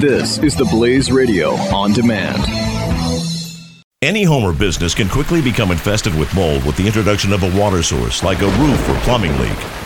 This is the Blaze Radio on demand. Any home or business can quickly become infested with mold with the introduction of a water source like a roof or plumbing leak.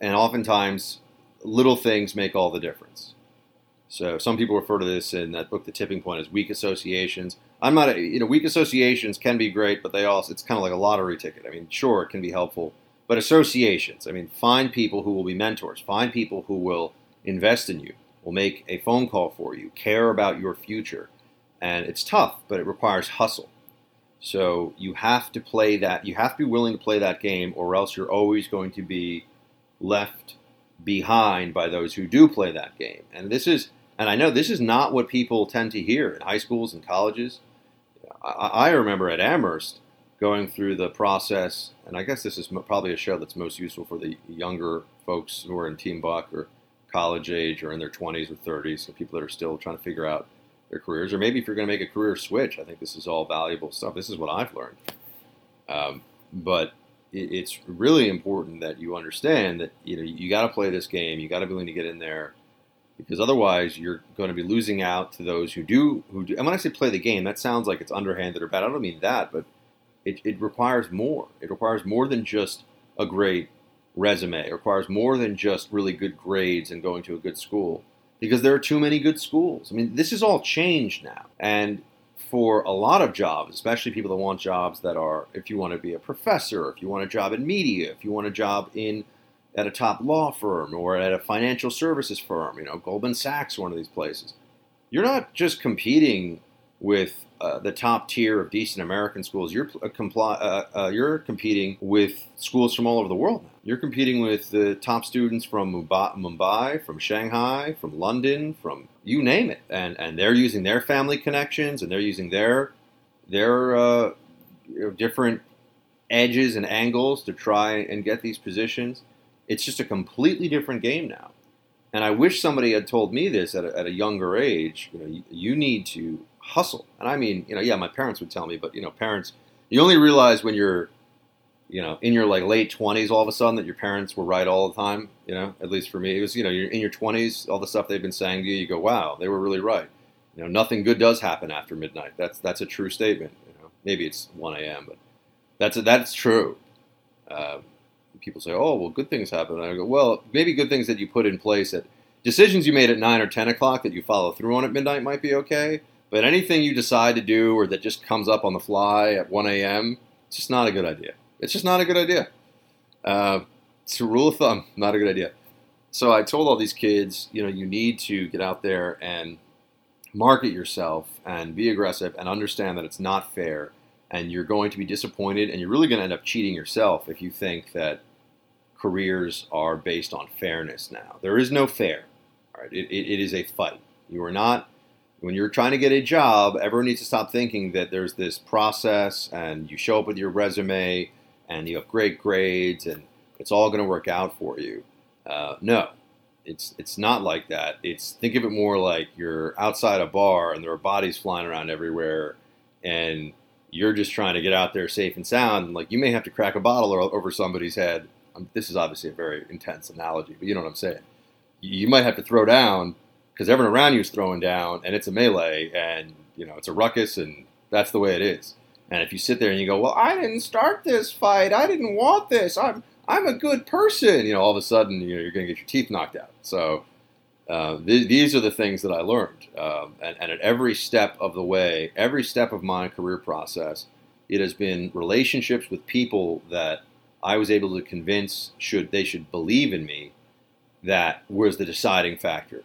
and oftentimes little things make all the difference. So some people refer to this in that book, The Tipping Point, as weak associations. I'm not, a, you know, weak associations can be great, but they also it's kind of like a lottery ticket. I mean, sure, it can be helpful, but associations. I mean, find people who will be mentors. Find people who will invest in you, will make a phone call for you, care about your future, and it's tough, but it requires hustle. So you have to play that. You have to be willing to play that game, or else you're always going to be left behind by those who do play that game. And this is, and I know this is not what people tend to hear in high schools and colleges. I, I remember at Amherst going through the process, and I guess this is probably a show that's most useful for the younger folks who are in Team Buck or college age or in their 20s or 30s, so people that are still trying to figure out their careers, or maybe if you're going to make a career switch, I think this is all valuable stuff. This is what I've learned. Um, but it's really important that you understand that you know you got to play this game. You got to be willing to get in there because otherwise you're going to be losing out to those who do who do. And when I say play the game, that sounds like it's underhanded or bad. I don't mean that, but it, it requires more. It requires more than just a great resume. It requires more than just really good grades and going to a good school because there are too many good schools. I mean, this is all changed now, and for a lot of jobs, especially people that want jobs that are, if you want to be a professor, if you want a job in media, if you want a job in at a top law firm or at a financial services firm, you know, Goldman Sachs, one of these places, you're not just competing with uh, the top tier of decent American schools. You're uh, compli- uh, uh, you're competing with schools from all over the world. You're competing with the top students from Mumbai, from Shanghai, from London, from you name it, and and they're using their family connections and they're using their their you know, different edges and angles to try and get these positions. It's just a completely different game now. And I wish somebody had told me this at a, at a younger age. You know, you, you need to hustle. And I mean, you know, yeah, my parents would tell me, but you know, parents, you only realize when you're, you know, in your like late twenties, all of a sudden that your parents were right all the time. You know, at least for me, it was, you know, you're in your twenties, all the stuff they've been saying to you, you go, wow, they were really right. You know, nothing good does happen after midnight. That's that's a true statement. You know, maybe it's 1 a.m., but that's a, that's true. Uh, people say, oh, well, good things happen. And I go, well, maybe good things that you put in place at decisions you made at 9 or 10 o'clock that you follow through on at midnight might be okay. But anything you decide to do or that just comes up on the fly at 1 a.m., it's just not a good idea. It's just not a good idea. Uh, it's a rule of thumb, not a good idea. So I told all these kids, you know, you need to get out there and market yourself and be aggressive and understand that it's not fair and you're going to be disappointed and you're really going to end up cheating yourself if you think that careers are based on fairness now. There is no fair. All right, it, it, it is a fight. You are not when you're trying to get a job, everyone needs to stop thinking that there's this process and you show up with your resume and you have great grades and it's all going to work out for you. Uh, no, it's it's not like that. It's think of it more like you're outside a bar and there are bodies flying around everywhere, and you're just trying to get out there safe and sound. Like you may have to crack a bottle over somebody's head. Um, this is obviously a very intense analogy, but you know what I'm saying. You might have to throw down because everyone around you is throwing down, and it's a melee, and you know it's a ruckus, and that's the way it is. And if you sit there and you go, "Well, I didn't start this fight. I didn't want this. I'm I'm a good person," you know, all of a sudden you know you're going to get your teeth knocked out. So uh, th- these are the things that I learned, um, and, and, at every step of the way, every step of my career process, It has been relationships with people that I was able to convince should they should believe in me that was the deciding factor.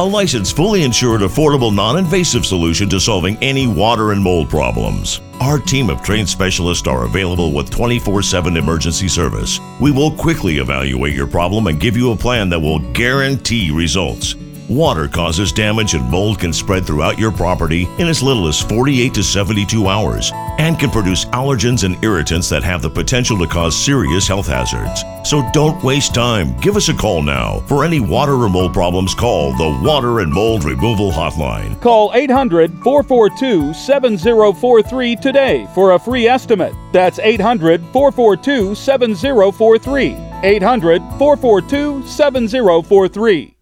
A licensed, fully insured, affordable, non invasive solution to solving any water and mold problems. Our team of trained specialists are available with 24 7 emergency service. We will quickly evaluate your problem and give you a plan that will guarantee results. Water causes damage and mold can spread throughout your property in as little as 48 to 72 hours and can produce allergens and irritants that have the potential to cause serious health hazards. So don't waste time. Give us a call now. For any water or mold problems, call the Water and Mold Removal Hotline. Call 800 442 7043 today for a free estimate. That's 800 442 7043. 800 442 7043.